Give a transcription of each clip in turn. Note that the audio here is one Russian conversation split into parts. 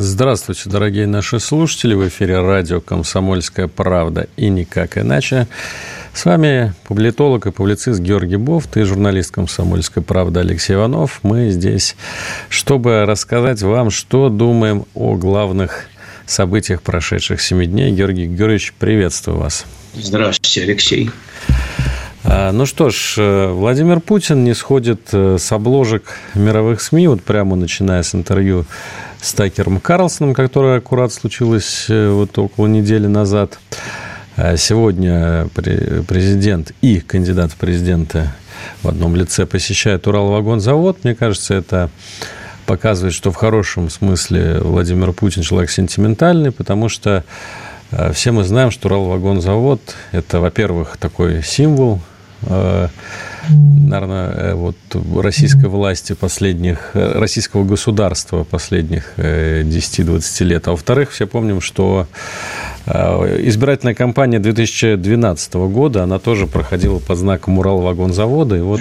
Здравствуйте, дорогие наши слушатели. В эфире радио «Комсомольская правда» и никак иначе. С вами публитолог и публицист Георгий Бофт и журналист «Комсомольской правды» Алексей Иванов. Мы здесь, чтобы рассказать вам, что думаем о главных событиях прошедших семи дней. Георгий Георгиевич, приветствую вас. Здравствуйте, Алексей. А, ну что ж, э, Владимир Путин не сходит э, с обложек мировых СМИ, вот прямо начиная с интервью с Такером Карлсоном, которое аккурат случилось э, вот около недели назад. А сегодня президент и кандидат в президенты в одном лице посещают Уралвагонзавод. Мне кажется, это показывает, что в хорошем смысле Владимир Путин человек сентиментальный, потому что все мы знаем, что Уралвагонзавод – это, во-первых, такой символ наверное, э, вот российской власти последних, э, российского государства последних 10-20 э, лет. А во-вторых, все помним, что избирательная кампания 2012 года, она тоже проходила под знаком Уралвагонзавода. И вот,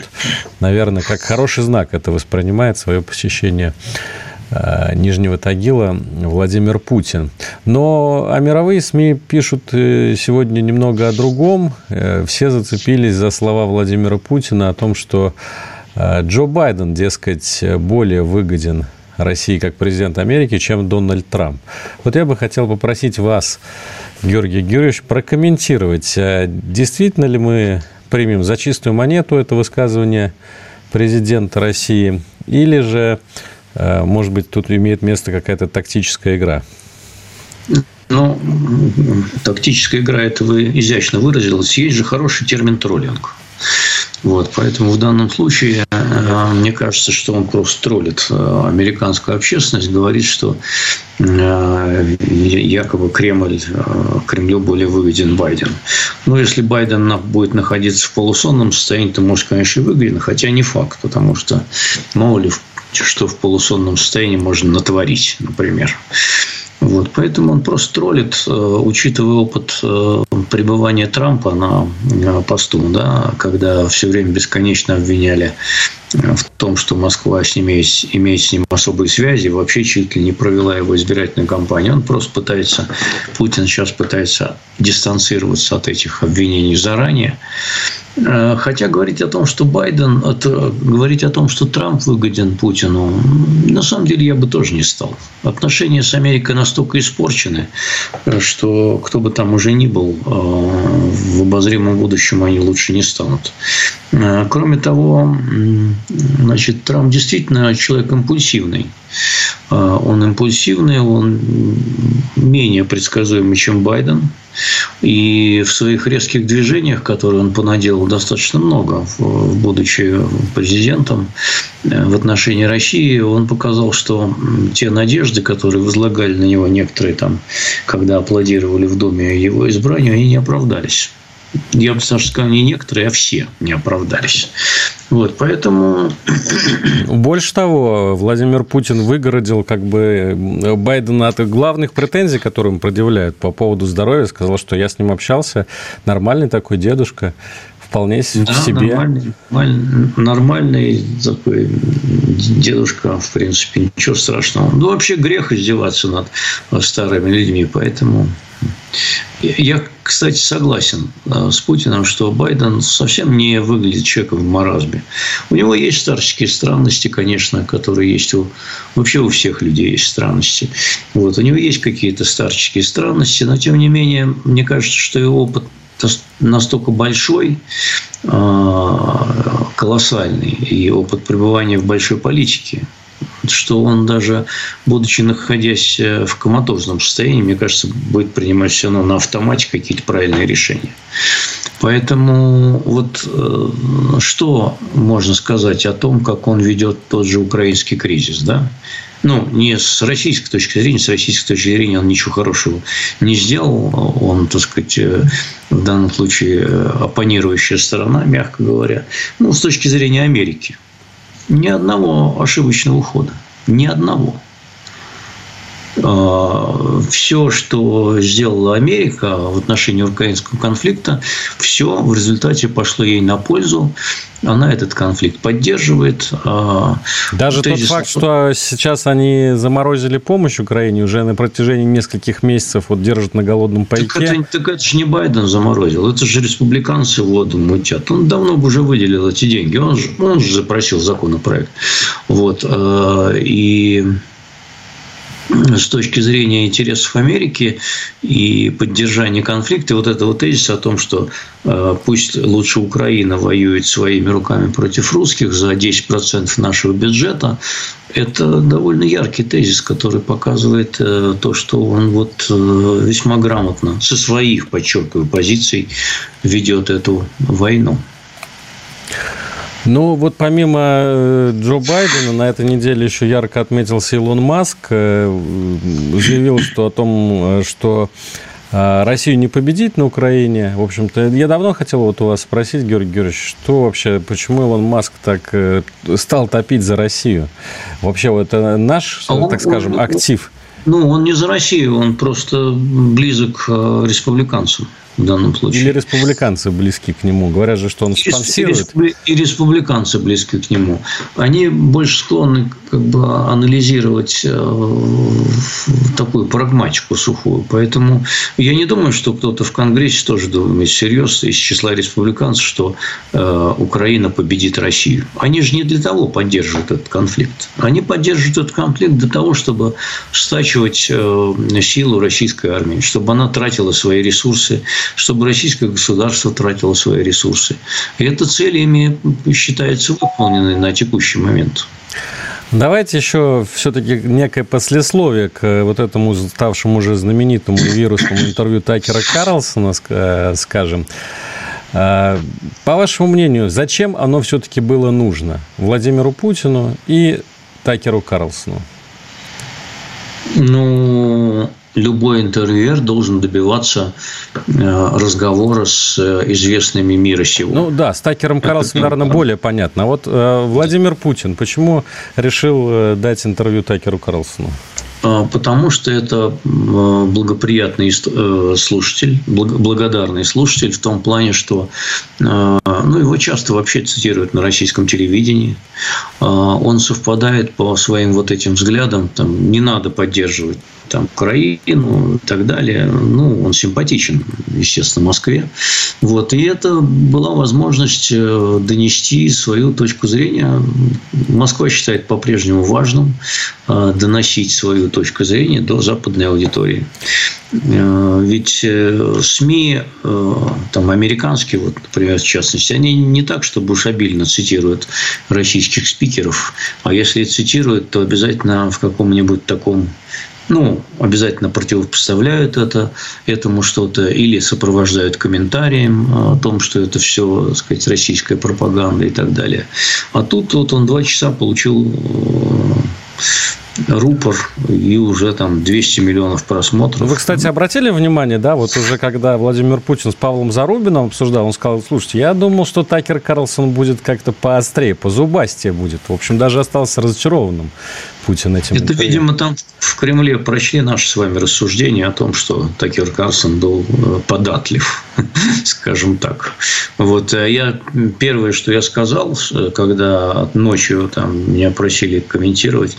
наверное, как хороший знак это воспринимает свое посещение Э, Нижнего Тагила Владимир Путин. Но а мировые СМИ пишут э, сегодня немного о другом. Э, все зацепились за слова Владимира Путина о том, что Джо Байден, дескать, более выгоден России как президент Америки, чем Дональд Трамп. Вот я бы хотел попросить вас, Георгий Георгиевич, прокомментировать, действительно ли мы примем за чистую монету это высказывание президента России, или же Э, может быть, тут имеет место какая-то тактическая игра? Ну, тактическая игра, это вы изящно выразилась. Есть же хороший термин троллинг. Вот, поэтому в данном случае э, мне кажется, что он просто троллит э, американскую общественность, говорит, что якобы Кремль, Кремлю более выгоден Байден. Но если Байден будет находиться в полусонном состоянии, то, может, конечно, и выгоден, хотя не факт, потому что, мало ли, в что в полусонном состоянии можно натворить, например. Вот, поэтому он просто троллит, э, учитывая опыт э, пребывания Трампа на посту, да, когда все время бесконечно обвиняли э, в том, что Москва с ним имеет, с ним особые связи, вообще чуть ли не провела его избирательную кампанию. Он просто пытается, Путин сейчас пытается дистанцироваться от этих обвинений заранее. Э, хотя говорить о том, что Байден, это, говорить о том, что Трамп выгоден Путину, на самом деле я бы тоже не стал. Отношения с Америкой настолько испорчены, что кто бы там уже ни был, э, в обозримом будущем они лучше не станут. Э, кроме того, значит, Трамп действительно человек импульсивный. Он импульсивный, он менее предсказуемый, чем Байден. И в своих резких движениях, которые он понаделал достаточно много, будучи президентом э, в отношении России, он показал, что те надежды, которые возлагали на него некоторые там, когда аплодировали в Доме его избранию, они не оправдались я бы даже сказал, не некоторые, а все не оправдались. Вот, поэтому... Больше того, Владимир Путин выгородил как бы Байдена от главных претензий, которые ему предъявляют по поводу здоровья. Сказал, что я с ним общался. Нормальный такой дедушка вполне да, себе. Нормальный, нормальный, нормальный такой дедушка, в принципе, ничего страшного. Ну, вообще грех издеваться над старыми людьми, поэтому я, кстати, согласен э, с Путиным, что Байден совсем не выглядит человеком в маразме. У него есть старческие странности, конечно, которые есть у... Вообще у всех людей есть странности. Вот. У него есть какие-то старческие странности, но, тем не менее, мне кажется, что его опыт настолько большой, а, колоссальный, и опыт пребывания в большой политике, что он даже, будучи находясь э, в коматозном состоянии, мне кажется, будет принимать все равно на автомате какие-то правильные решения. Поэтому вот э, что можно сказать о том, как он ведет тот же украинский кризис, да? ну, не с российской точки зрения, с российской точки зрения он ничего хорошего не сделал. Он, так сказать, э, в данном случае оппонирующая сторона, мягко говоря. Ну, с точки зрения Америки. Ни одного ошибочного хода. Ни одного. А, все, что сделала Америка в отношении украинского конфликта, все в результате пошло ей на пользу. Она этот конфликт поддерживает. А, Даже тот факт, что сейчас они заморозили помощь Украине уже на протяжении нескольких месяцев вот держат на голодном пайке. Так это, так это же не Байден заморозил, это же республиканцы воду мутят. Он давно бы уже выделил эти деньги. Он же, он же запросил законопроект. Вот. А, и с точки зрения интересов Америки и поддержания конфликта, вот этого тезиса о том, что э, пусть лучше Украина воюет своими руками против русских за 10% нашего бюджета, это довольно яркий тезис, который показывает э, то, что он вот э, весьма грамотно со своих, подчеркиваю, позиций ведет эту войну. Ну, вот помимо э, Джо Байдена, на этой неделе еще ярко отметился Илон Маск, э, заявил что о том, э, что Россию не победить на Украине. В общем-то, я давно хотел вот у вас спросить, Георгий Георгиевич, что вообще, почему Илон Маск так стал топить за Россию? Вообще, вот это наш, а так скажем, актив? Ну, он не за Россию, он просто близок к республиканцам в данном случае. Или республиканцы близки к нему. Говорят же, что он спонсирует. И республиканцы близки к нему. Они больше склонны как бы анализировать э, такую прагматику сухую. Поэтому я не думаю, что кто-то в Конгрессе тоже думает серьезно из числа республиканцев, что э, Украина победит Россию. Они же не для того поддерживают этот конфликт. Они поддерживают этот конфликт для того, чтобы стачивать э, силу российской армии, чтобы она тратила свои ресурсы чтобы российское государство тратило свои ресурсы. И эта цель ими считается выполненной на текущий момент. Давайте еще все-таки некое послесловие к э, вот этому ставшему уже знаменитому вирусному интервью Такера Карлсона, э, скажем. Э, по вашему мнению, зачем оно все-таки было нужно Владимиру Путину и Такеру Карлсону? Ну, любой интервьюер должен добиваться э, разговора с э, известными мира сего. Ну да, с Такером Карлсоном, наверное, более понятно. А вот э, Владимир Путин почему решил дать интервью Такеру Карлсону? А, потому что это благоприятный слушатель, благодарный слушатель в том плане, что ну, его часто вообще цитируют на российском телевидении. А, он совпадает по своим вот этим взглядам. Там, не надо поддерживать там, Украину и так далее. Ну, он симпатичен, естественно, Москве. Вот. И это была возможность э, донести свою точку зрения. Москва считает по-прежнему важным э, доносить свою точку зрения до западной аудитории. Э, ведь СМИ, там, американские, вот, например, в частности, они не так, чтобы уж обильно цитируют российских спикеров, а если цитируют, то обязательно в каком-нибудь таком ну, обязательно противопоставляют это, этому что-то или сопровождают комментарием о том, что это все, так сказать, российская пропаганда и так далее. А тут вот он два часа получил рупор и уже там 200 миллионов просмотров. Вы, кстати, обратили внимание, да, вот уже когда Владимир Путин с Павлом Зарубиным обсуждал, он сказал, слушайте, я думал, что Такер Карлсон будет как-то поострее, позубастее будет. В общем, даже остался разочарованным Путин этим. Это, интервью. видимо, там в Кремле прочли наши с вами рассуждения о том, что Такер Карлсон был э, податлив, скажем так. Вот э, я первое, что я сказал, когда ночью там меня просили комментировать,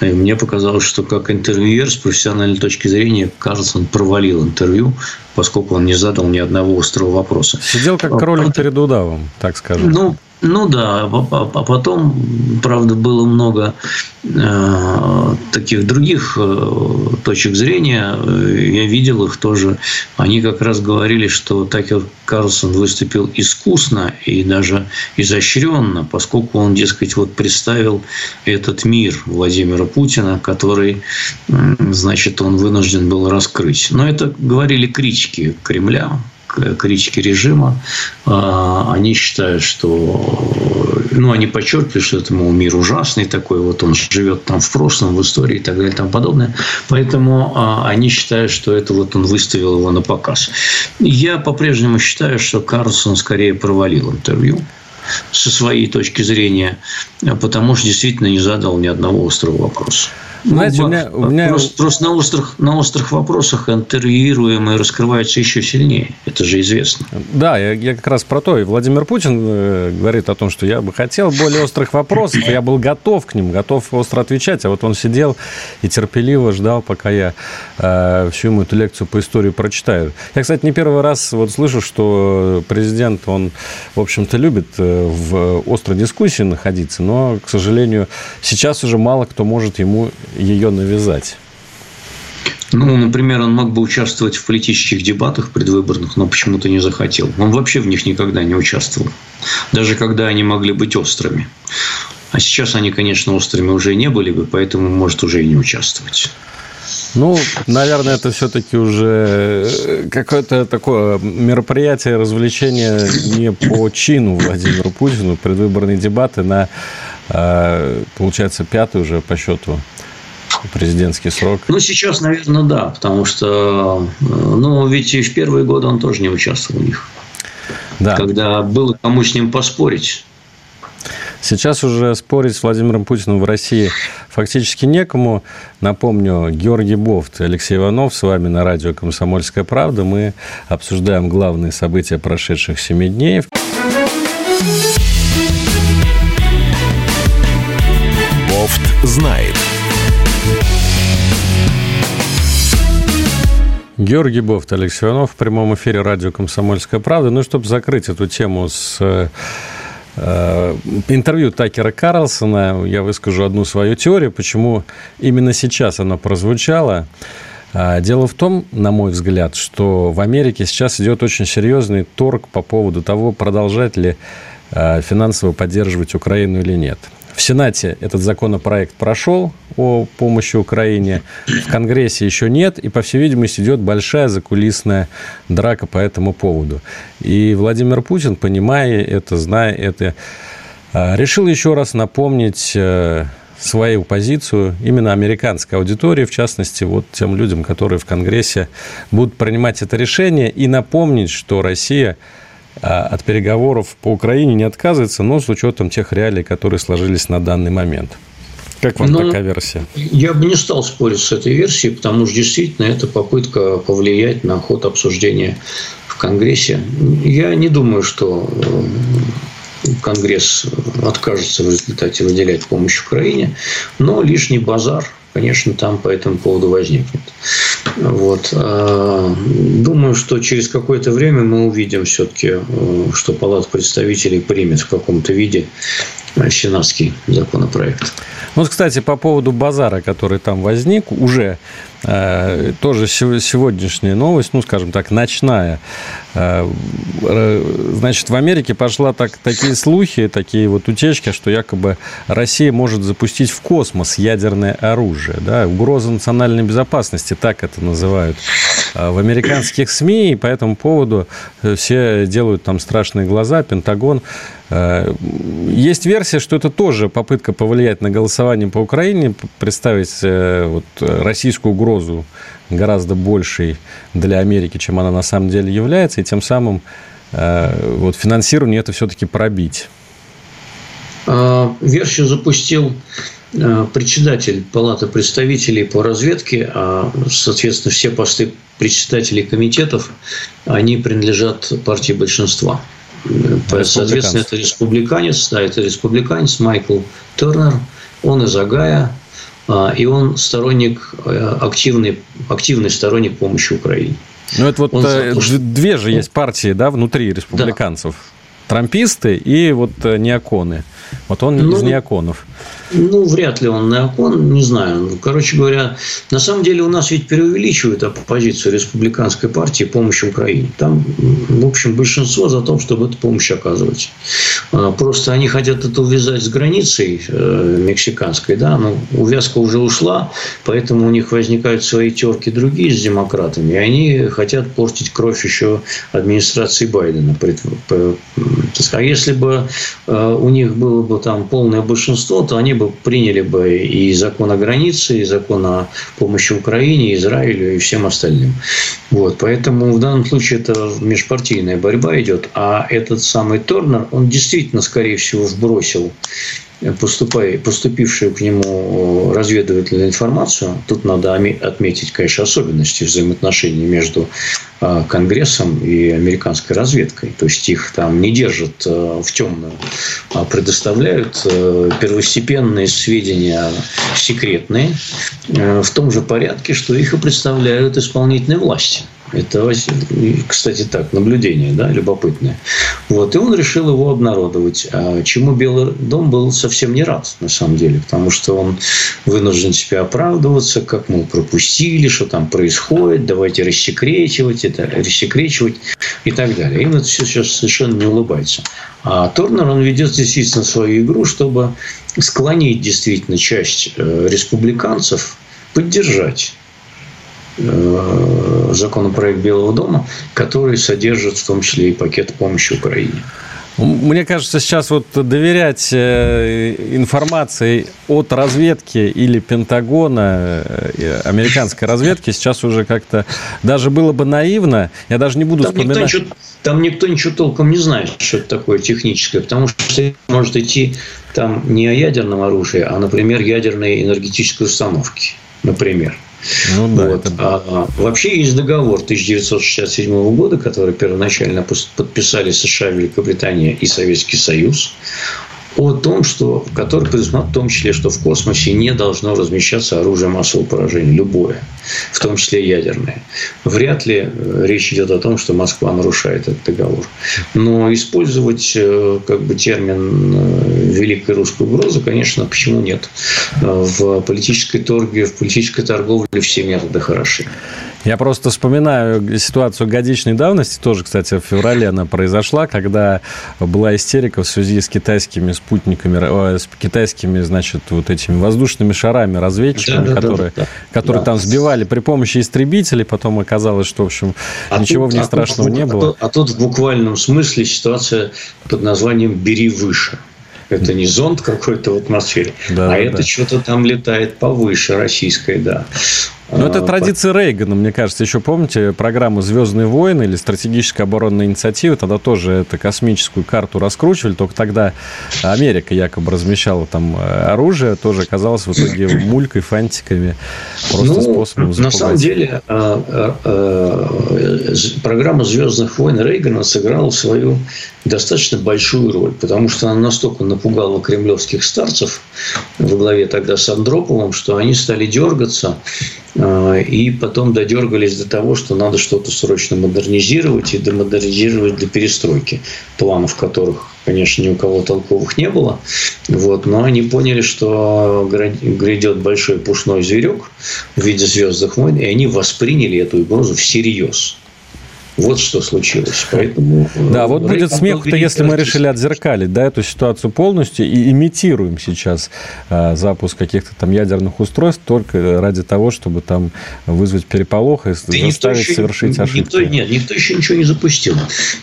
мне показалось, что как интервьюер с профессиональной точки зрения Карлсон провалил интервью, поскольку он не задал ни одного острого вопроса. Сидел как кролик перед удавом, так скажем. Ну, ну да, а потом, правда, было много э, таких других э, точек зрения. Я видел их тоже. Они как раз говорили, что Такер Карлсон выступил искусно и даже изощренно, поскольку он, дескать, вот представил этот мир Владимира Путина, который, значит, он вынужден был раскрыть. Но это говорили критики Кремля, критики режима, а, они считают, что ну, они подчеркивали, что это, мол, мир ужасный такой, вот он живет там в прошлом, в истории и так далее и тому подобное. Поэтому а, они считают, что это вот он выставил его на показ. Я по-прежнему считаю, что Карлсон скорее провалил интервью со своей точки зрения, потому что действительно не задал ни одного острого вопроса. Ну, Знаете, у меня, у меня... Просто, просто на, острых, на острых вопросах интервьюируемые раскрываются еще сильнее. Это же известно. Да, я, я как раз про то. И Владимир Путин э, говорит о том, что я бы хотел более острых вопросов. Я был готов к ним, готов остро отвечать. А вот он сидел и терпеливо ждал, пока я э, всю ему эту лекцию по истории прочитаю. Я, кстати, не первый раз вот слышу, что президент, он, в общем-то, любит э, в острой дискуссии находиться, но, к сожалению, сейчас уже мало кто может ему ее навязать? Ну, например, он мог бы участвовать в политических дебатах предвыборных, но почему-то не захотел. Он вообще в них никогда не участвовал. Даже когда они могли быть острыми. А сейчас они, конечно, острыми уже не были бы, поэтому может уже и не участвовать. Ну, наверное, это все-таки уже э, какое-то такое мероприятие, развлечение не по чину Владимиру Путину, предвыборные дебаты на, э, получается, пятый уже по счету президентский срок? Ну, сейчас, наверное, да, потому что, ну, ведь и в первые годы он тоже не участвовал в них. Да. Когда было кому с ним поспорить. Сейчас уже спорить с Владимиром Путиным в России фактически некому. Напомню, Георгий Бофт и Алексей Иванов с вами на радио «Комсомольская правда». Мы обсуждаем главные события прошедших семи дней. Бофт знает. Георгий Бофт, Алексей Иванов в прямом эфире радио «Комсомольская правда». Ну, чтобы закрыть эту тему с э, интервью Такера Карлсона, я выскажу одну свою теорию, почему именно сейчас она прозвучала. Дело в том, на мой взгляд, что в Америке сейчас идет очень серьезный торг по поводу того, продолжать ли э, финансово поддерживать Украину или нет. В Сенате этот законопроект прошел о помощи Украине, в Конгрессе еще нет, и, по всей видимости, идет большая закулисная драка по этому поводу. И Владимир Путин, понимая это, зная это, а, решил еще раз напомнить э, свою позицию именно американской аудитории, в частности, вот тем людям, которые в Конгрессе будут принимать это решение, и напомнить, что Россия – от переговоров по Украине не отказывается, но с учетом тех реалий, которые сложились на данный момент. Как вам ну, такая версия? Я бы не стал спорить с этой версией, потому что действительно это попытка повлиять на ход обсуждения в Конгрессе. Я не думаю, что э, Конгресс откажется в результате выделять помощь Украине, но лишний базар конечно, там по этому поводу возникнет. Вот. А, думаю, что через какое-то время мы увидим все-таки, э, что Палата представителей примет в каком-то виде сенатский законопроект. Вот, кстати, по поводу базара, который там возник, уже э, тоже сегодняшняя новость, ну, скажем так, ночная. Э, значит, в Америке пошла так, такие слухи, такие вот утечки, что якобы Россия может запустить в космос ядерное оружие. Да? Угроза национальной безопасности, так это называют э, в американских СМИ, и по этому поводу э, все делают там страшные глаза, Пентагон Э, есть версия, что это тоже попытка повлиять на голосование по Украине, представить э, вот, российскую угрозу гораздо большей для Америки, чем она на самом деле является, и тем самым э, вот, финансирование это все-таки пробить. А, версию запустил председатель Палаты представителей по разведке, а, соответственно, все посты председателей комитетов, они принадлежат партии большинства. Соответственно, это республиканец, да, это республиканец Майкл Тернер, он из Агая, а, и он сторонник, э, активный, активный сторонник помощи Украине. Ну, это вот он э, две же есть партии, да, внутри республиканцев. Да. Трамписты и вот э, неоконы. Вот он ну, из неоконов. Ну, вряд ли он неокон, не знаю. Ну, короче говоря, на самом деле у нас ведь преувеличивают оппозицию республиканской партии помощи Украине. Там, в общем, большинство за то, чтобы эту помощь оказывать. А, просто они хотят это увязать с границей э, мексиканской, да, но увязка уже ушла, поэтому у них возникают свои терки другие с демократами, и они хотят портить кровь еще администрации Байдена. А если бы э, у них было бы там полное большинство, то они бы приняли бы и закон о границе, и закон о помощи Украине, Израилю и всем остальным. Вот, поэтому в данном случае это межпартийная борьба идет, а этот самый Торнер, он действительно, скорее всего, вбросил поступая, поступившую к нему разведывательную информацию, тут надо отметить, конечно, особенности взаимоотношений между а, Конгрессом и американской разведкой. То есть их там не держат в темную, а предоставляют первостепенные сведения секретные в том же порядке, что их и представляют исполнительной власти. Это, кстати, так, наблюдение, да, любопытное. Вот, и он решил его обнародовать, а чему Белый дом был совсем не рад, на самом деле, потому что он вынужден себя оправдываться, как мы пропустили, что там происходит, давайте рассекречивать это, рассекречивать и так далее. Им это все сейчас совершенно не улыбается. А Торнер, он ведет действительно свою игру, чтобы склонить действительно часть э, республиканцев поддержать законопроект Белого дома, который содержит в том числе и пакет помощи Украине. Мне кажется, сейчас вот доверять э, информации от разведки или Пентагона, э, американской разведки, сейчас уже как-то даже было бы наивно. Я даже не буду там вспоминать... Никто ничего, там никто ничего толком не знает, что это такое техническое, потому что может идти там не о ядерном оружии, а, например, ядерной энергетической установке, например. Ну, да, вот. это... а, вообще есть договор 1967 года, который первоначально подписали США, Великобритания и Советский Союз о том, что, который предусматривает в том числе, что в космосе не должно размещаться оружие массового поражения, любое, в том числе ядерное. Вряд ли э, речь идет о том, что Москва нарушает этот договор. Но использовать э, как бы термин э, «великой русской угрозы», конечно, почему нет? В политической торге, в политической торговле все методы хороши. Я просто вспоминаю ситуацию годичной давности, тоже, кстати, в феврале она произошла, когда была истерика в связи с китайскими спутниками, с китайскими, значит, вот этими воздушными шарами, разведчиками, да, которые, да, да, которые да. там сбивали при помощи истребителей, потом оказалось, что, в общем, а ничего тут, в ней а страшного тут, не было. А тут, а тут в буквальном смысле ситуация под названием «бери выше». Это не зонд какой-то в атмосфере, да, а да, это да. что-то там летает повыше российской, да. Ну, это а, традиция Рейгана, мне кажется. Еще помните программу «Звездные войны» или «Стратегическая оборонная инициатива»? Тогда тоже это космическую карту раскручивали. Только тогда Америка якобы размещала там э, оружие. Тоже оказалось в итоге мулькой, фантиками. Просто ну, способом запугать. На самом деле а, а, программа «Звездных войн» Рейгана сыграла свою достаточно большую роль. Потому что она настолько напугала кремлевских старцев во главе тогда с Андроповым, что они стали дергаться и потом додергались до того, что надо что-то срочно модернизировать и демодернизировать для перестройки, планов которых, конечно, ни у кого толковых не было. Вот, но они поняли, что грядет большой пушной зверек в виде звездных войн, и они восприняли эту угрозу всерьез. Вот что случилось. Поэтому э, да, вот будет смех-то, если мы решили отзеркалить да, эту ситуацию полностью и имитируем сейчас э, запуск каких-то там ядерных устройств только ради того, чтобы там вызвать переполох и да заставить еще, совершить ошибку. Никто, нет, никто еще ничего не запустил.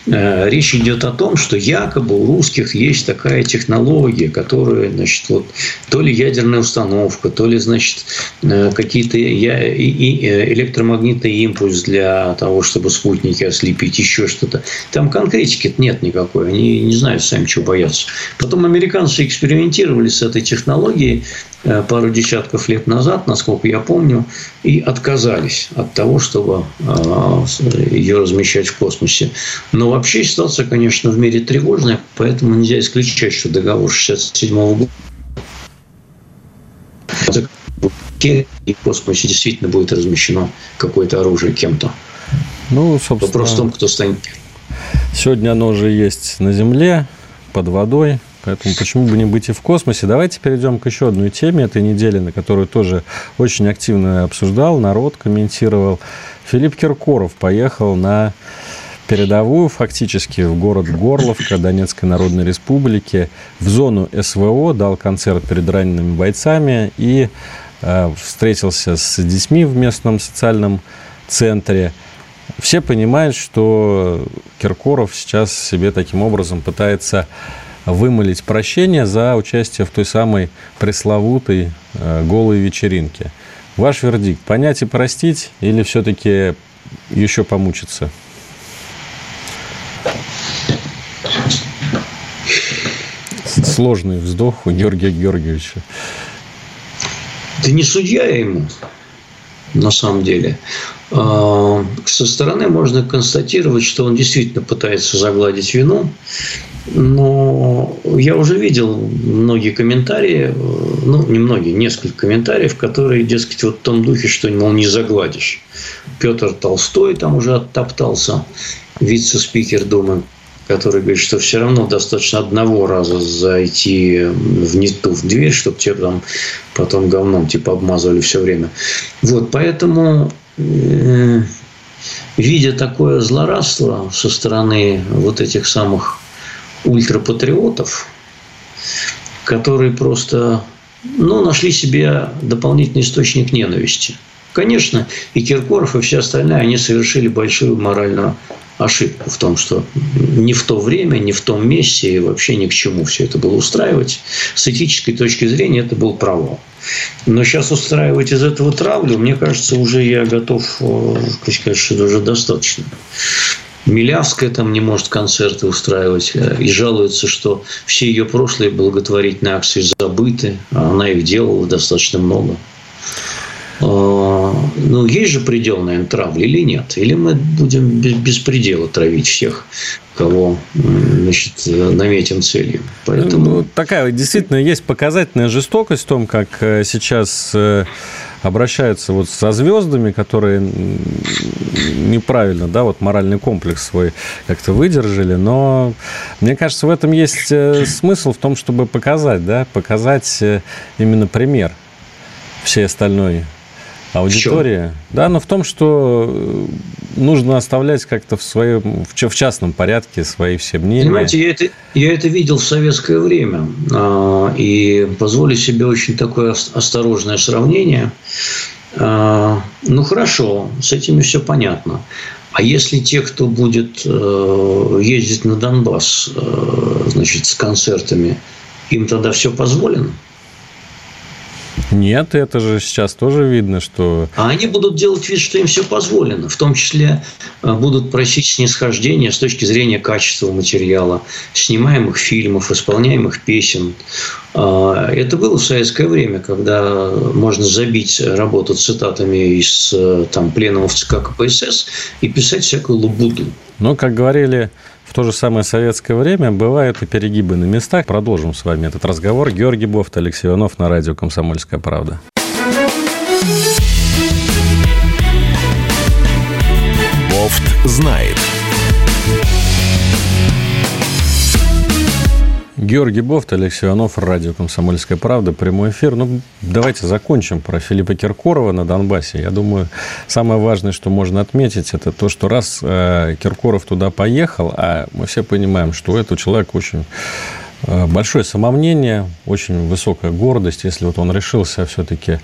Э, речь идет о том, что якобы у русских есть такая технология, которая, значит, вот то ли ядерная установка, то ли, значит, э, какие-то электромагнитный импульс для того, чтобы спутники ослепить, еще что-то. Там конкретики нет никакой. Они не знают сами, чего боятся. Потом американцы экспериментировали с этой технологией э, пару десятков лет назад, насколько я помню, и отказались от того, чтобы э, ее размещать в космосе. Но вообще ситуация, конечно, в мире тревожная, поэтому нельзя исключать, что договор 67 года в космосе действительно будет размещено какое-то оружие кем-то. Ну, собственно... Вопрос в том, кто станет. Сегодня оно уже есть на Земле, под водой, Поэтому почему бы не быть и в космосе? Давайте перейдем к еще одной теме этой недели, на которую тоже очень активно обсуждал, народ комментировал. Филипп Киркоров поехал на передовую фактически в город Горловка Донецкой Народной Республики, в зону СВО, дал концерт перед ранеными бойцами и э, встретился с детьми в местном социальном центре. Все понимают, что Киркоров сейчас себе таким образом пытается вымолить прощение за участие в той самой пресловутой э, голой вечеринке. Ваш вердикт – понять и простить или все-таки еще помучиться? Сложный вздох у Георгия Георгиевича. Ты не судья ему, на самом деле. А, со стороны можно констатировать, что он действительно пытается загладить вину, но я уже видел многие комментарии, ну, не многие, несколько комментариев, которые, дескать, вот в том духе, что, мол, не загладишь. Петр Толстой там уже оттоптался, вице-спикер Думы который говорит, что все равно достаточно одного раза зайти в не ту в дверь, чтобы тебе там потом говном типа обмазывали все время. Вот, поэтому э, видя такое злорадство со стороны вот этих самых ультрапатриотов, которые просто ну, нашли себе дополнительный источник ненависти. Конечно, и Киркоров, и все остальные, они совершили большую моральную ошибку в том, что не в то время, не в том месте и вообще ни к чему все это было устраивать. С этической точки зрения это был провал. Но сейчас устраивать из этого травлю, мне кажется, уже я готов э, сказать, уже достаточно. Милявская там не может концерты устраивать э, и жалуется, что все ее прошлые благотворительные акции забыты, а она их делала достаточно много. А, ну, есть же предел, наверное, травли или нет? Или мы будем без, предела травить всех, кого значит, наметим целью? Поэтому... Ну, такая действительно есть показательная жестокость в том, как э, сейчас э, обращаются вот со звездами, которые неправильно, да, вот моральный комплекс свой как-то выдержали, но мне кажется, в этом есть э, смысл в том, чтобы показать, да, показать именно пример всей остальной аудитория. Да, но в том, что э, нужно оставлять как-то в своем, в частном порядке свои все мнения. Понимаете, я это, я это видел в советское время. А, и позволю себе очень такое осторожное сравнение. А, ну, хорошо, с этими все понятно. А если те, кто будет э, ездить на Донбасс, э, значит, с концертами, им тогда все позволено? Нет, это же сейчас тоже видно, что... А они будут делать вид, что им все позволено. В том числе э, будут просить снисхождения с точки зрения качества материала, снимаемых фильмов, исполняемых песен. А, это было в советское время, когда можно забить работу цитатами из э, там, пленумов ЦК КПСС и писать всякую лабуду. Но, как говорили то же самое советское время бывают и перегибы на местах. Продолжим с вами этот разговор. Георгий Бофт, Алексей Иванов на радио «Комсомольская правда». Бофт знает. Георгий Бофт, Алексей Иванов, радио «Комсомольская правда», прямой эфир. Ну, давайте закончим про Филиппа Киркорова на Донбассе. Я думаю, самое важное, что можно отметить, это то, что раз э, Киркоров туда поехал, а мы все понимаем, что у этого человека очень э, большое самомнение, очень высокая гордость, если вот он решился все-таки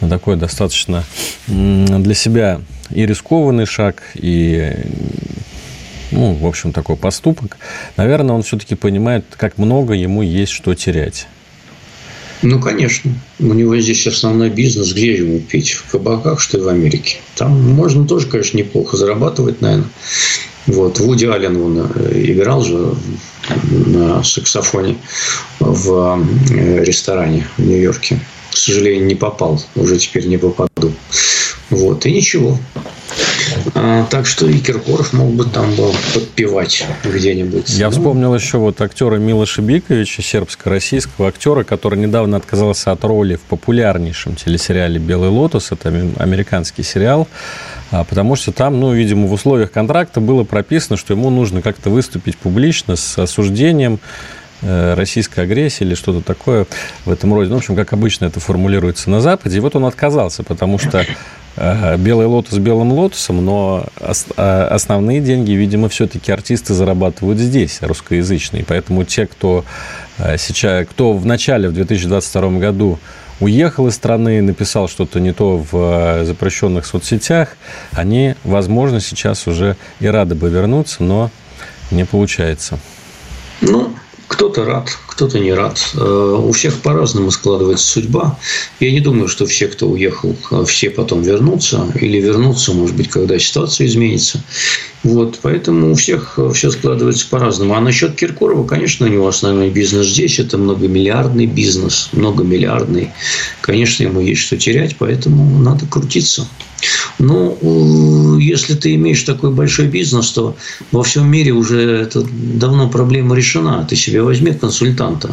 на такой достаточно для себя и рискованный шаг, и ну, в общем, такой поступок, наверное, он все-таки понимает, как много ему есть что терять. Ну, конечно. У него здесь основной бизнес. Где ему пить? В кабаках, что ли, в Америке? Там можно тоже, конечно, неплохо зарабатывать, наверное. Вот. Вуди Аллен он э, играл же на саксофоне в э, ресторане в Нью-Йорке. К сожалению, не попал. Уже теперь не попаду. Вот. И ничего. А, так что и Киркоров мог бы там был подпевать где-нибудь. Я ну. вспомнил еще вот актера Милоша Биковича, сербско-российского актера, который недавно отказался от роли в популярнейшем телесериале «Белый лотос». Это американский сериал. А, потому что там, ну, видимо, в условиях контракта было прописано, что ему нужно как-то выступить публично с осуждением э, российская агрессия или что-то такое в этом роде. Ну, в общем, как обычно это формулируется на Западе. И вот он отказался, потому что белый лотос белым лотосом, но основные деньги, видимо, все-таки артисты зарабатывают здесь, русскоязычные. Поэтому те, кто сейчас, кто в начале, в 2022 году уехал из страны, написал что-то не то в э, запрещенных соцсетях, они, возможно, сейчас уже и рады бы вернуться, но не получается. Ну, кто-то рад, кто-то не рад. Э, у всех по-разному складывается судьба. Я не думаю, что все, кто уехал, э, все потом вернутся. Или вернутся, может быть, когда ситуация изменится. Вот, поэтому у всех э, все складывается по-разному. А насчет Киркорова, конечно, у него основной бизнес здесь. Это многомиллиардный бизнес, многомиллиардный. Конечно, ему есть что терять, поэтому надо крутиться. Ну, если ты имеешь такой большой бизнес, то во всем мире уже это давно проблема решена. Ты себе возьми консультанта,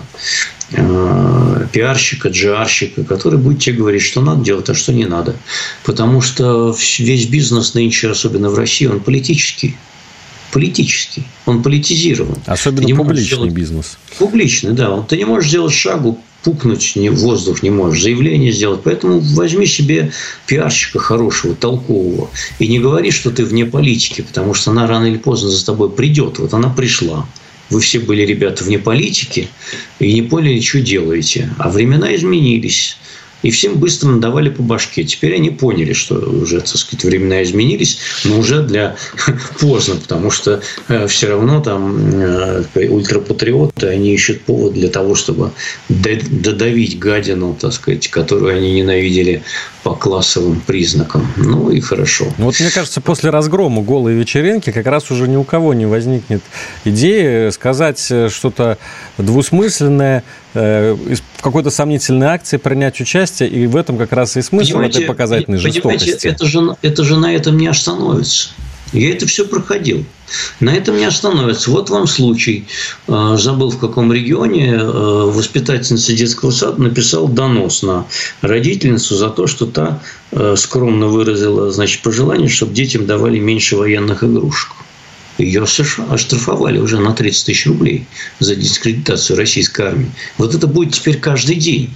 э, пиарщика, джиарщика, который будет тебе говорить, что надо делать, а что не надо. Потому что весь бизнес нынче, особенно в России, он политический политический, он политизирован. Особенно публичный сделать... бизнес. Публичный, да. Ты не можешь сделать шагу пукнуть в воздух не можешь, заявление сделать. Поэтому возьми себе пиарщика хорошего, толкового. И не говори, что ты вне политики, потому что она рано или поздно за тобой придет. Вот она пришла. Вы все были, ребята, вне политики и не поняли, что делаете. А времена изменились и всем быстро надавали по башке. Теперь они поняли, что уже, так сказать, времена изменились, но уже для поздно, потому что э, все равно там э, ультрапатриоты, они ищут повод для того, чтобы додавить гадину, так сказать, которую они ненавидели по классовым признакам. Ну и хорошо. Ну, вот мне кажется, после разгрома голой вечеринки как раз уже ни у кого не возникнет идеи сказать э, что-то двусмысленное, в какой-то сомнительной акции принять участие, и в этом как раз и смысл понимаете, этой показательной жестокости. Это же, это же на этом не остановится. Я это все проходил. На этом не остановится. Вот вам случай. Э, забыл, в каком регионе э, воспитательница детского сада написал донос на родительницу за то, что та э, скромно выразила значит, пожелание, чтобы детям давали меньше военных игрушек. Ее оштрафовали уже на 30 тысяч рублей за дискредитацию российской армии. Вот это будет теперь каждый день.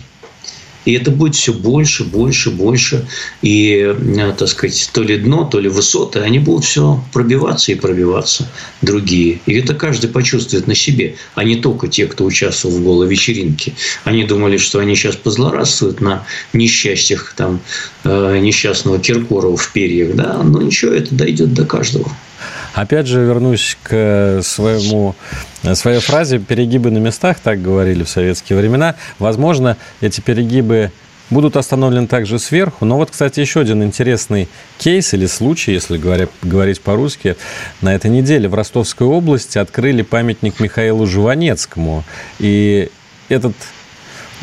И это будет все больше, больше, больше. И, э, так сказать, то ли дно, то ли высоты, они будут все пробиваться и пробиваться другие. И это каждый почувствует на себе, а не только те, кто участвовал в голой вечеринке. Они думали, что они сейчас позлорадствуют на несчастьях там, э, несчастного Киркорова в перьях. Да? Но ничего, это дойдет до каждого. Опять же, вернусь к своему, своей фразе «перегибы на местах», так говорили в советские времена. Возможно, эти перегибы будут остановлены также сверху. Но вот, кстати, еще один интересный кейс или случай, если говоря, говорить по-русски. На этой неделе в Ростовской области открыли памятник Михаилу Жванецкому. И этот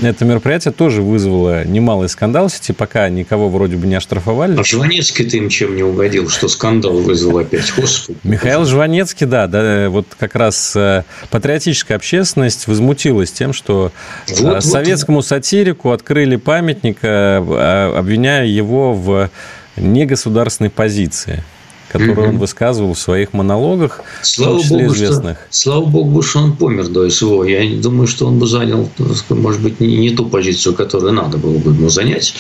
это мероприятие тоже вызвало немалый скандал в сети, пока никого вроде бы не оштрафовали. А Жванецкий-то им чем не угодил, что скандал вызвал опять? Господи. Михаил Жванецкий, да, да, вот как раз э, патриотическая общественность возмутилась тем, что э, вот, советскому вот. сатирику открыли памятник, э, обвиняя его в негосударственной позиции mm-hmm. он высказывал в своих монологах, слава в том числе Богу, известных. Что, слава Богу, что он помер до СВО. Я думаю, что он бы занял, может быть, не, не ту позицию, которую надо было бы ему занять.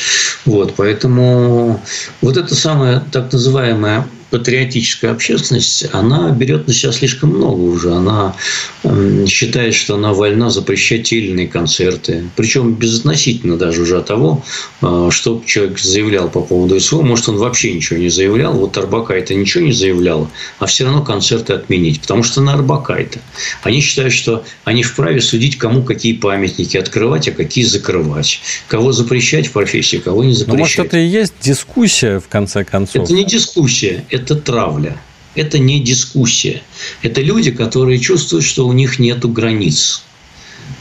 Вот, поэтому вот это самое так называемое патриотическая общественность, она берет на себя слишком много уже. Она эм, считает, что она вольна запрещать те или иные концерты. Причем безотносительно даже уже от того, э, что человек заявлял по поводу СВО. Может, он вообще ничего не заявлял. Вот Арбака это ничего не заявляла, а все равно концерты отменить. Потому что на Арбака это. Они считают, что они вправе судить, кому какие памятники открывать, а какие закрывать. Кого запрещать в профессии, кого не запрещать. Но, может, это и есть дискуссия, в конце концов? Это не дискуссия это травля. Это не дискуссия. Это люди, которые чувствуют, что у них нет границ.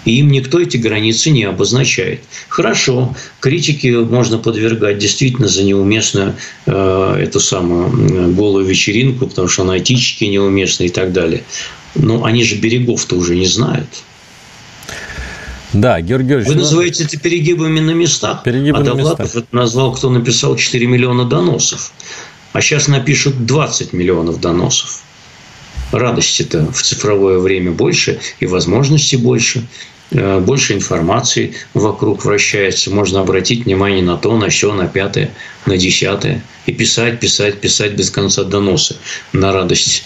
И им никто эти границы не обозначает. Хорошо, критики можно подвергать действительно за неуместную э, эту самую голую вечеринку, потому что она этически неуместна и так далее. Но они же берегов-то уже не знают. Да, Георгий Георгиевич. Вы ну... называете это перегибами на местах. Перегибы а на местах. это назвал, кто написал 4 миллиона доносов а сейчас напишут 20 миллионов доносов. радости-то в цифровое время больше и возможностей больше. Э, больше информации вокруг вращается. Можно обратить внимание на то, на все, на пятое, на десятое. И писать, писать, писать без конца доносы на радость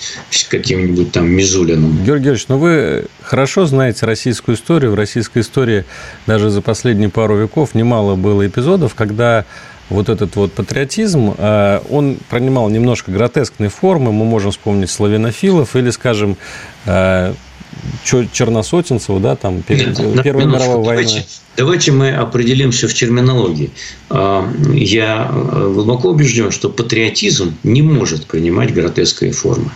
каким-нибудь там Мизулиным. Георгий Георгиевич, ну вы хорошо знаете российскую историю. В российской истории даже за последние пару веков немало было эпизодов, когда вот этот вот патриотизм, э, он принимал немножко гротескные формы. Мы можем вспомнить славянофилов или, скажем, э, Черносотенцева, да, там, перед Нет, Первой мировой войной. Давайте, давайте мы определимся в терминологии. А, я э, глубоко убежден, что патриотизм не может принимать гротескные формы.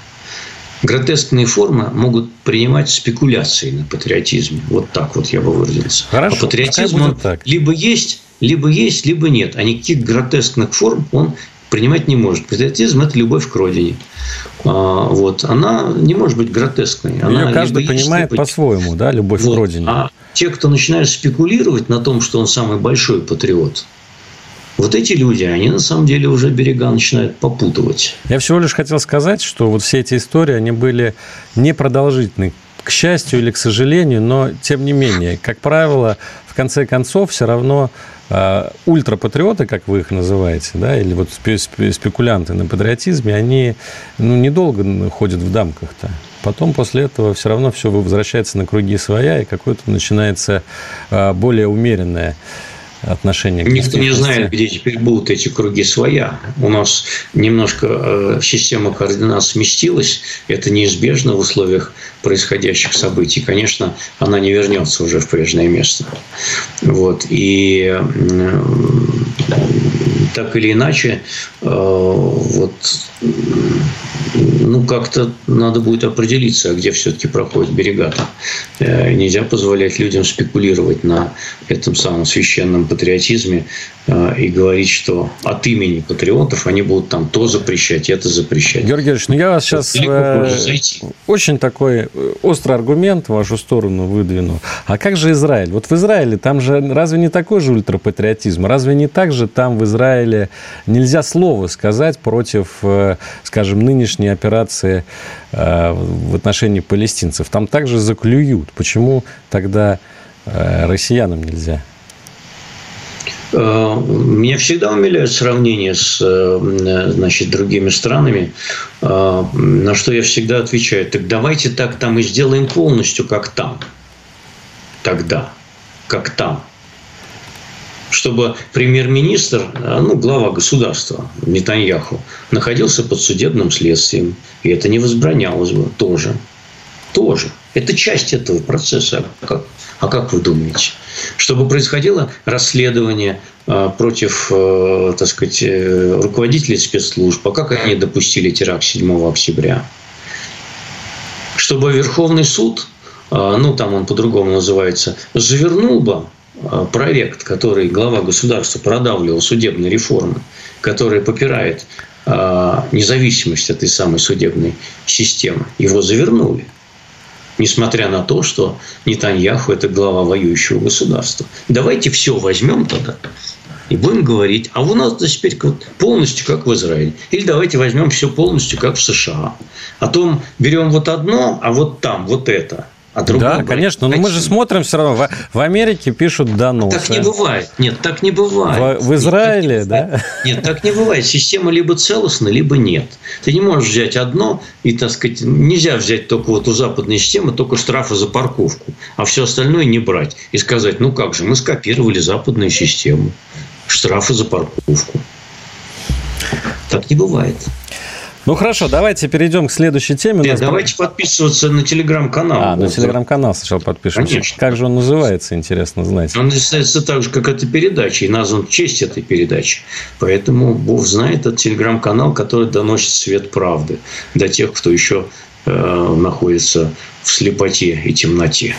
Гротескные формы могут принимать спекуляции на патриотизме. Вот так вот я бы выразился. Хорошо, а патриотизм он так. либо есть, либо есть, либо нет. А никаких гротескных форм он принимать не может. Патриотизм – это любовь к родине. А, вот. Она не может быть гротескной. Она Ее каждый понимает быть... по-своему, да, любовь вот. к родине. А те, кто начинают спекулировать на том, что он самый большой патриот, вот эти люди, они на самом деле уже берега начинают попутывать. Я всего лишь хотел сказать, что вот все эти истории, они были непродолжительны к счастью или к сожалению, но тем не менее, как правило, в конце концов, все равно ультрапатриоты, как вы их называете, да, или вот спекулянты на патриотизме, они ну, недолго ходят в дамках-то. Потом после этого все равно все возвращается на круги своя, и какое-то начинается э, более умеренное отношение к Никто не знает, где теперь будут эти круги своя. У нас немножко э, система координат сместилась. Это неизбежно в условиях происходящих событий. Конечно, она не вернется уже в прежнее место. Вот. И э, так или иначе, э, вот ну, как-то надо будет определиться, где все-таки проходят берега-то. Э, нельзя позволять людям спекулировать на этом самом священном патриотизме э, и говорить, что от имени патриотов они будут там то запрещать, это запрещать. Георгий Георгиевич, ну я вас сейчас э, очень такой острый аргумент в вашу сторону выдвину. А как же Израиль? Вот в Израиле там же разве не такой же ультрапатриотизм? Разве не так же там в Израиле нельзя слова сказать против, скажем, нынешней операции в отношении палестинцев? Там также заклюют. Почему тогда россиянам нельзя? Э, меня всегда умиляют сравнения с э, значит, другими странами, э, на что я всегда отвечаю, так давайте так там и сделаем полностью, как там. Тогда, как там. Чтобы премьер-министр, ну, глава государства Нетаньяху, находился под судебным следствием. И это не возбранялось бы тоже. Тоже. Это часть этого процесса. Как, а как вы думаете? Чтобы происходило расследование э, против, э, так сказать, э, руководителей спецслужб, а как они допустили теракт 7 октября? Чтобы Верховный суд, ну там он по-другому называется, завернул бы проект, который глава государства продавливал судебной реформы, которая попирает независимость этой самой судебной системы, его завернули несмотря на то, что Нетаньяху – это глава воюющего государства. Давайте все возьмем тогда и будем говорить, а у нас теперь полностью как в Израиле. Или давайте возьмем все полностью как в США. А то берем вот одно, а вот там вот это – а да, конечно, но мы же смотрим все равно. В, в Америке пишут доносы. Так не бывает. Нет, так не бывает. В, в Израиле, нет, да? Нет, так не бывает. Система либо целостна, либо нет. Ты не можешь взять одно и, так сказать, нельзя взять только вот у западной системы только штрафы за парковку, а все остальное не брать и сказать, ну как же, мы скопировали западную систему. Штрафы за парковку. Так не бывает. Ну хорошо, давайте перейдем к следующей теме. Нет, давайте про... подписываться на телеграм-канал. А, на телеграм-канал сначала подпишемся. Конечно. Как же он называется, интересно знать. Он называется так же, как эта передача, и назван в честь этой передачи. Поэтому Бог знает, это телеграм-канал, который доносит свет правды для тех, кто еще э, находится в слепоте и темноте.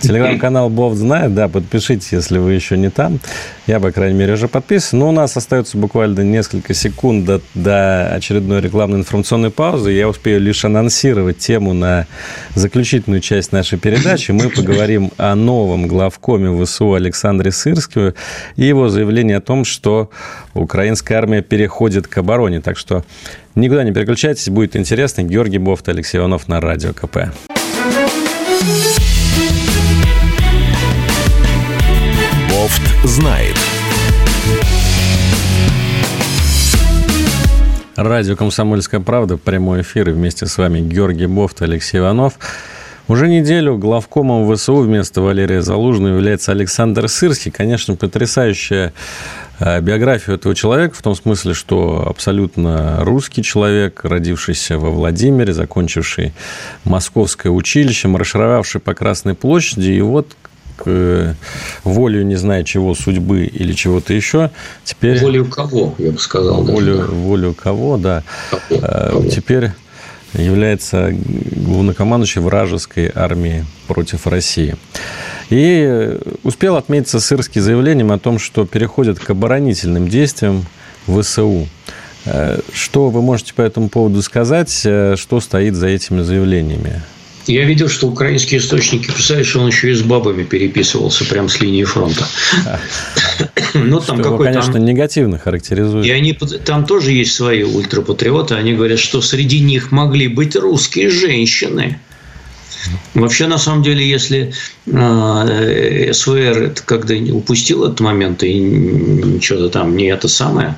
Телеграм-канал Бов знает, да, подпишитесь, если вы еще не там. Я, по крайней мере, уже подписан. Но у нас остается буквально несколько секунд до, до очередной рекламной информационной паузы. Я успею лишь анонсировать тему на заключительную часть нашей передачи. Мы поговорим о новом главкоме ВСУ Александре Сырскому и его заявлении о том, что украинская армия переходит к обороне. Так что Никуда не переключайтесь, будет интересно. Георгий Бофт, Алексей Иванов на Радио КП. Бофт знает. Радио «Комсомольская правда», прямой эфир, и вместе с вами Георгий Бофт, Алексей Иванов. Уже неделю главкомом ВСУ вместо Валерия Залужного является Александр Сырский. Конечно, потрясающая э, биография этого человека в том смысле, что абсолютно русский человек, родившийся во Владимире, закончивший Московское училище, маршировавший по Красной площади, и вот к э, волею не знаю чего, судьбы или чего-то еще. Теперь... Волею кого, я бы сказал. Волю, да. волю кого, да. Кого? Кого? Теперь является главнокомандующим вражеской армии против России. И успел отметиться Сырский заявлением о том, что переходит к оборонительным действиям ВСУ. Э, что вы можете по этому поводу сказать? Э, что стоит за этими заявлениями? Я видел, что украинские источники писали, что он еще и с бабами переписывался прямо с линии фронта. Ну, там какой конечно, негативно характеризует. И они, там тоже есть свои ультрапатриоты. Они говорят, что среди них могли быть русские женщины. Вообще, на самом деле, если э, СВР когда упустил этот момент и что-то там не это самое,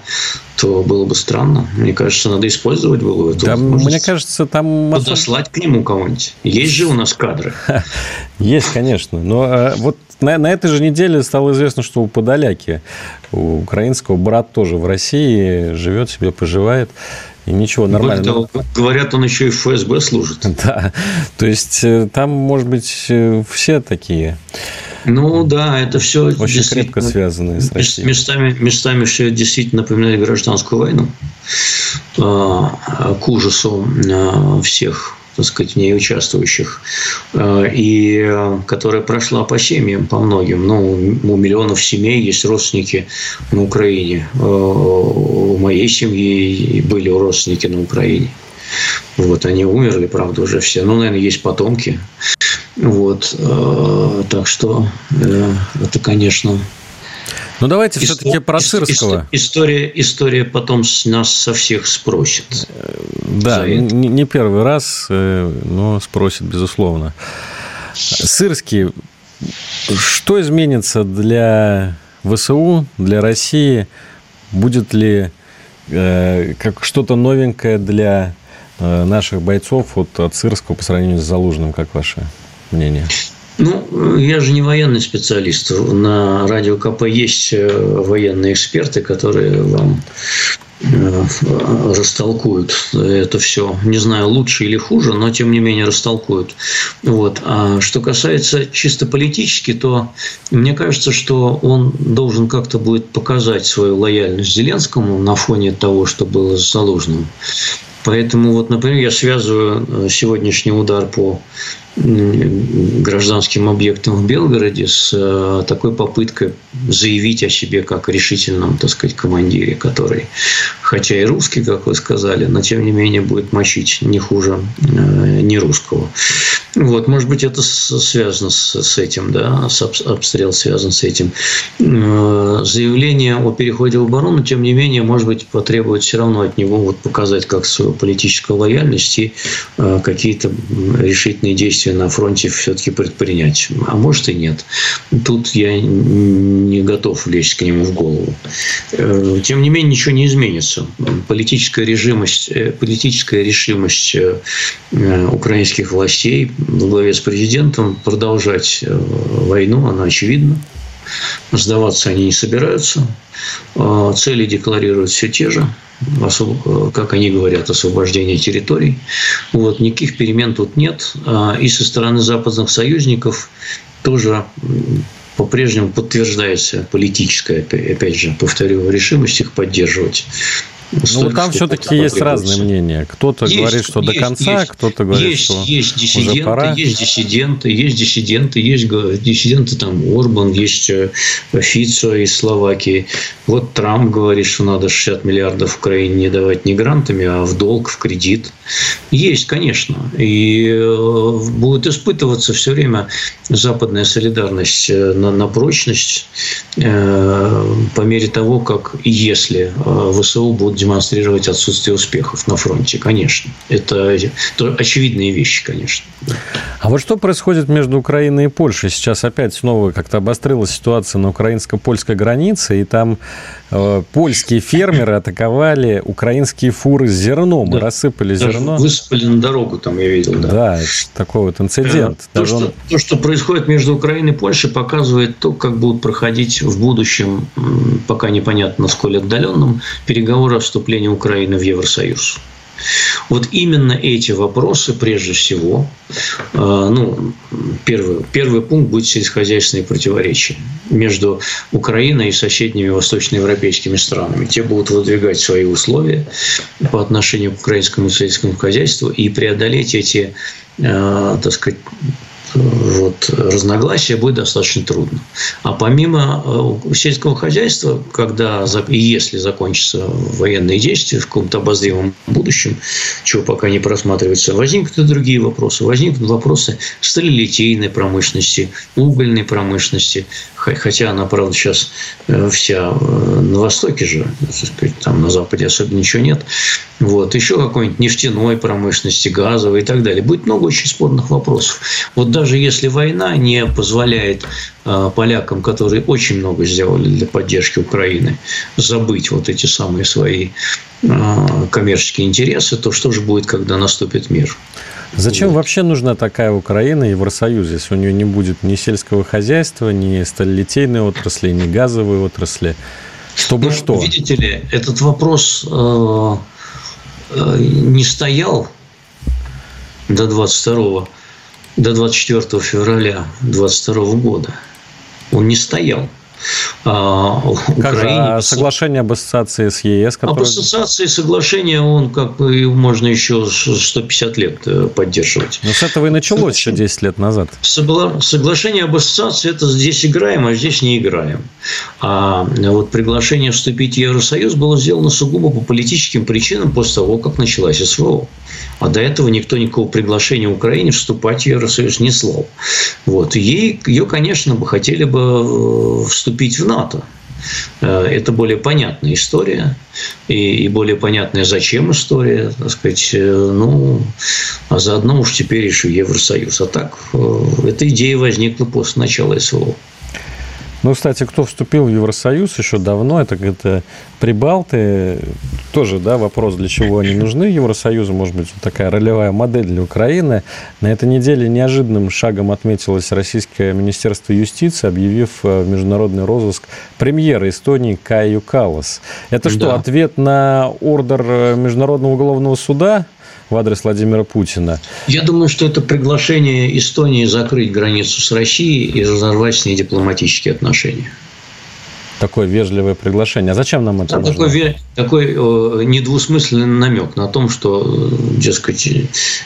то было бы странно. Мне кажется, надо использовать было эту да, Мне кажется, там... Подослать к нему кого-нибудь. Есть же у нас кадры. Есть, конечно. Но э, вот на, на этой же неделе стало известно, что у Подоляки, у украинского брат тоже в России живет себе, поживает. И ничего, нормально. Того, говорят, он еще и в ФСБ служит. Да, то есть э, там, может быть, э, все такие. Ну да, это все очень крепко связаны с Россией. Местами, местами все действительно напоминает гражданскую войну а, к ужасу а, всех так сказать, в ней участвующих, э, и э, которая прошла по семьям, по многим. Ну, у миллионов семей есть родственники на Украине. Э, у моей семьи были родственники на Украине. Вот, они умерли, правда, уже все. Ну, наверное, есть потомки. Вот, так что это, конечно, ну, давайте все-таки про Сырского. История, история потом с нас со всех спросит. Да, не, не первый раз, э, но спросит, безусловно. Сырский, что изменится для ВСУ, для России? Будет ли э, как что-то новенькое для э, наших бойцов вот, от Сырского по сравнению с Залужным, как ваше мнение? Ну, я же не военный специалист. На радио КП есть э, военные эксперты, которые вам э, растолкуют это все. Не знаю, лучше или хуже, но тем не менее растолкуют. Вот. А что касается чисто политически, то мне кажется, что он должен как-то будет показать свою лояльность Зеленскому на фоне того, что было с Залужным. Поэтому, вот, например, я связываю э, сегодняшний удар по гражданским объектом в Белгороде с э, такой попыткой заявить о себе как решительном, так сказать, командире, который, хотя и русский, как вы сказали, но тем не менее будет мочить не хуже э, не русского. Вот, может быть, это связано с, этим, да, с обстрел связан с этим. Э, заявление о переходе в оборону, тем не менее, может быть, потребует все равно от него вот показать как свою политическую лояльность и какие-то решительные действия действия на фронте все-таки предпринять. А может и нет. Тут я не готов лезть к нему в голову. Э, тем не менее, ничего не изменится. Политическая решимость, э, политическая решимость э, украинских властей во главе с президентом продолжать войну, она очевидна. Сдаваться они не собираются. Цели декларируют все те же как они говорят, освобождение территорий. Вот, никаких перемен тут нет. А, и со стороны западных союзников тоже по-прежнему подтверждается политическая, опять же, повторю, решимость их поддерживать. Ну, там все-таки есть разные мнения. Кто-то говорит, что есть, до конца, кто-то говорит, есть, что есть диссиденты, уже пора. Есть диссиденты, есть диссиденты, есть диссиденты, там Орбан, есть э, Фицо из Словакии. Вот Трамп говорит, что надо 60 миллиардов Украине не давать не грантами, а в долг, в кредит. Есть, конечно. И э, будет испытываться все время западная солидарность э, на, на прочность э, по мере того, как если ВСУ будут демонстрировать отсутствие успехов на фронте, конечно. Это, это очевидные вещи, конечно. А вот что происходит между Украиной и Польшей? Сейчас опять снова как-то обострилась ситуация на украинско-польской границе, и там э, польские фермеры атаковали украинские фуры с зерном да. рассыпали зерно. Высыпали на дорогу, там я видел, да. Да, такой вот инцидент. То, что, он... то, что происходит между Украиной и Польшей, показывает то, как будут проходить в будущем, пока непонятно, насколько отдаленном, переговоры о вступлении Украины в Евросоюз. Вот именно эти вопросы, прежде всего, э, ну, первый, первый пункт будет сельскохозяйственные противоречия между Украиной и соседними восточноевропейскими странами. Те будут выдвигать свои условия по отношению к украинскому сельскому хозяйству и преодолеть эти э, так сказать, вот, разногласия будет достаточно трудно. А помимо э, сельского хозяйства, когда и если закончатся военные действия в каком-то обозримом будущем, чего пока не просматривается, возникнут и другие вопросы. Возникнут вопросы сталелитейной промышленности, угольной промышленности, хотя она, правда, сейчас э, вся э, на Востоке же, там на Западе особо ничего нет. Вот. Еще какой-нибудь нефтяной промышленности, газовой и так далее. Будет много очень спорных вопросов. Вот даже если война не позволяет полякам, которые очень много сделали для поддержки Украины, забыть вот эти самые свои коммерческие интересы, то что же будет, когда наступит мир? Зачем вот. вообще нужна такая Украина Евросоюз, если у нее не будет ни сельского хозяйства, ни сталелитейной отрасли, ни газовой отрасли? Чтобы ну, что? Видите ли, этот вопрос э, э, не стоял до 22 до 24 февраля 22 года. Он не стоял. А, Украине. А соглашение об ассоциации с ЕС? Которое... Об ассоциации соглашения он как бы можно еще 150 лет э, поддерживать. Но с этого и началось еще 10 лет назад. Соглашение об ассоциации – это здесь играем, а здесь не играем. А вот приглашение вступить в Евросоюз было сделано сугубо по политическим причинам после того, как началась СВО. А до этого никто никакого приглашения Украине вступать в Евросоюз не слал. Вот. Ей, ее, конечно, бы хотели бы э, вступить в НАТО. Э, это более понятная история и, и более понятная, зачем история, так сказать, э, ну, а заодно уж теперь еще Евросоюз. А так, эта идея возникла после начала СВО. Ну, кстати, кто вступил в Евросоюз еще давно, это, это прибалты. Тоже, да, вопрос, для чего они нужны Евросоюзу. Может быть, вот такая ролевая модель для Украины. На этой неделе неожиданным шагом отметилось Российское Министерство юстиции, объявив э, в международный розыск премьера Эстонии Каю Калас. Это что, да. ответ на ордер э, Международного уголовного суда? В адрес Владимира Путина. Я думаю, что это приглашение Эстонии закрыть границу с Россией и разорвать с ней дипломатические отношения. Такое вежливое приглашение. А зачем нам это да, Такой, такой э, недвусмысленный намек на том, что, э, дескать,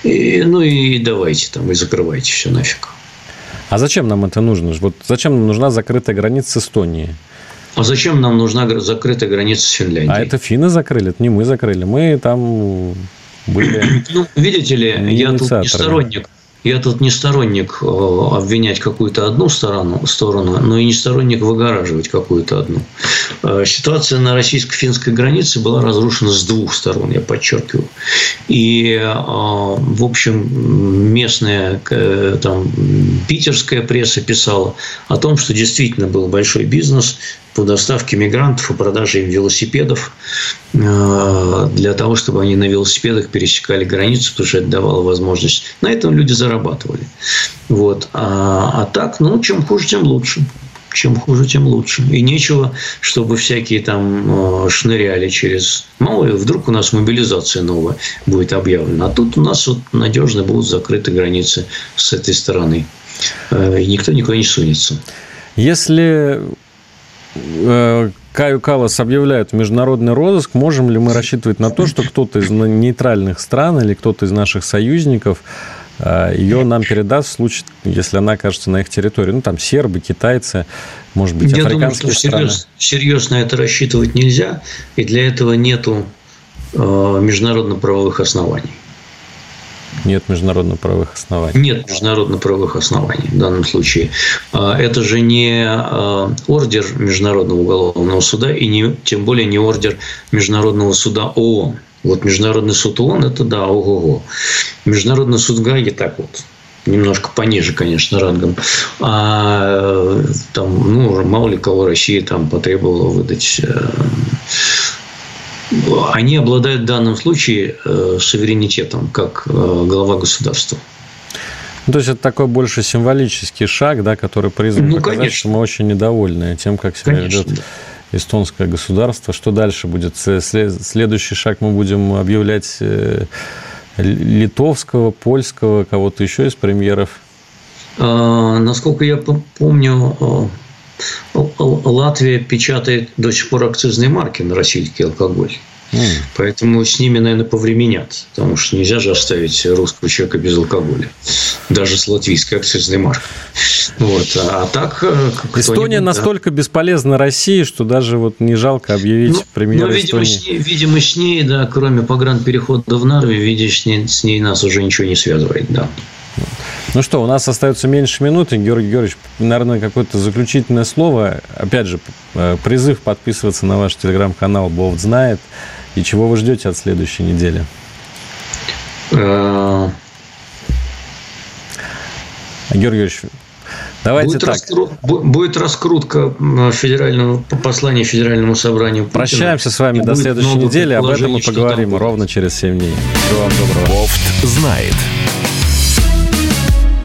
и, ну и давайте там, и закрывайте все нафиг. А зачем нам это нужно? Вот зачем нам нужна закрытая граница с Эстонией? А зачем нам нужна закрытая граница с Финляндией? А это финны закрыли, это не мы закрыли. Мы там были Ну, видите ли, я тут не сторонник я тут не сторонник э, обвинять какую-то одну сторону, сторону, но и не сторонник выгораживать какую-то одну. Э, ситуация на российско-финской границе была разрушена с двух сторон, я подчеркиваю. И, э, в общем, местная там, питерская пресса писала о том, что действительно был большой бизнес по доставке мигрантов и продаже им велосипедов э, для того, чтобы они на велосипедах пересекали границу, потому что это давало возможность. На этом люди зарабатывали. Вот. А, а так, ну, чем хуже, тем лучше. Чем хуже, тем лучше. И нечего, чтобы всякие там э, шныряли через... Мало ли, вдруг у нас мобилизация новая будет объявлена. А тут у нас вот надежно будут закрыты границы с этой стороны. Э, и никто никуда не сунется. Если Каю Калас объявляют международный розыск, можем ли мы рассчитывать на то, что кто-то из нейтральных стран или кто-то из наших союзников э, ее нам передаст в случае, если она окажется на их территории. Ну, там сербы, китайцы, может быть, Я африканские думаю, что страны. Серьез, серьезно это рассчитывать нельзя, и для этого нету э, международно-правовых оснований. Нет международно-правовых оснований. Нет международно-правовых оснований в данном случае. А, это же не а, ордер Международного уголовного суда и не, тем более не ордер Международного суда ООН. Вот Международный суд ООН – это да, ого-го. Международный суд Гаги так вот немножко пониже, конечно, рангом. А там, ну, мало ли кого Россия там потребовала выдать э, они обладают в данном случае э, суверенитетом, как э, глава государства. То есть это такой больше символический шаг, да, который призван ну, показать, конечно. что мы очень недовольны тем, как себя конечно, ведет да. эстонское государство. Что дальше будет? Следующий шаг мы будем объявлять э, литовского, польского, кого-то еще из премьеров? А, насколько я помню, Латвия печатает до сих пор акцизные марки на российский алкоголь. Mm. Поэтому с ними, наверное, повременят. Потому что нельзя же оставить русского человека без алкоголя. Даже с латвийской акцизной маркой. Вот. А так... Э, Эстония настолько да. бесполезна России, что даже вот не жалко объявить ну, премьер ну, видимо, Эстонии. С ней, видимо, с ней, да, кроме погранперехода в Нарве, видишь, с ней, с ней нас уже ничего не связывает, да. Ну что, у нас остается меньше минуты. Георгий Георгиевич, наверное, какое-то заключительное слово. Опять же, э, призыв подписываться на ваш телеграм-канал «Бовт знает». И чего вы ждете от следующей недели? Э, Георгий Георгиевич, Давайте будет так. Раскру... Будет раскрутка федерального послания Федеральному собранию. Путина. Прощаемся с вами до следующей недели. Об этом мы поговорим ровно через 7 дней. Всего вам доброго. Бофт знает.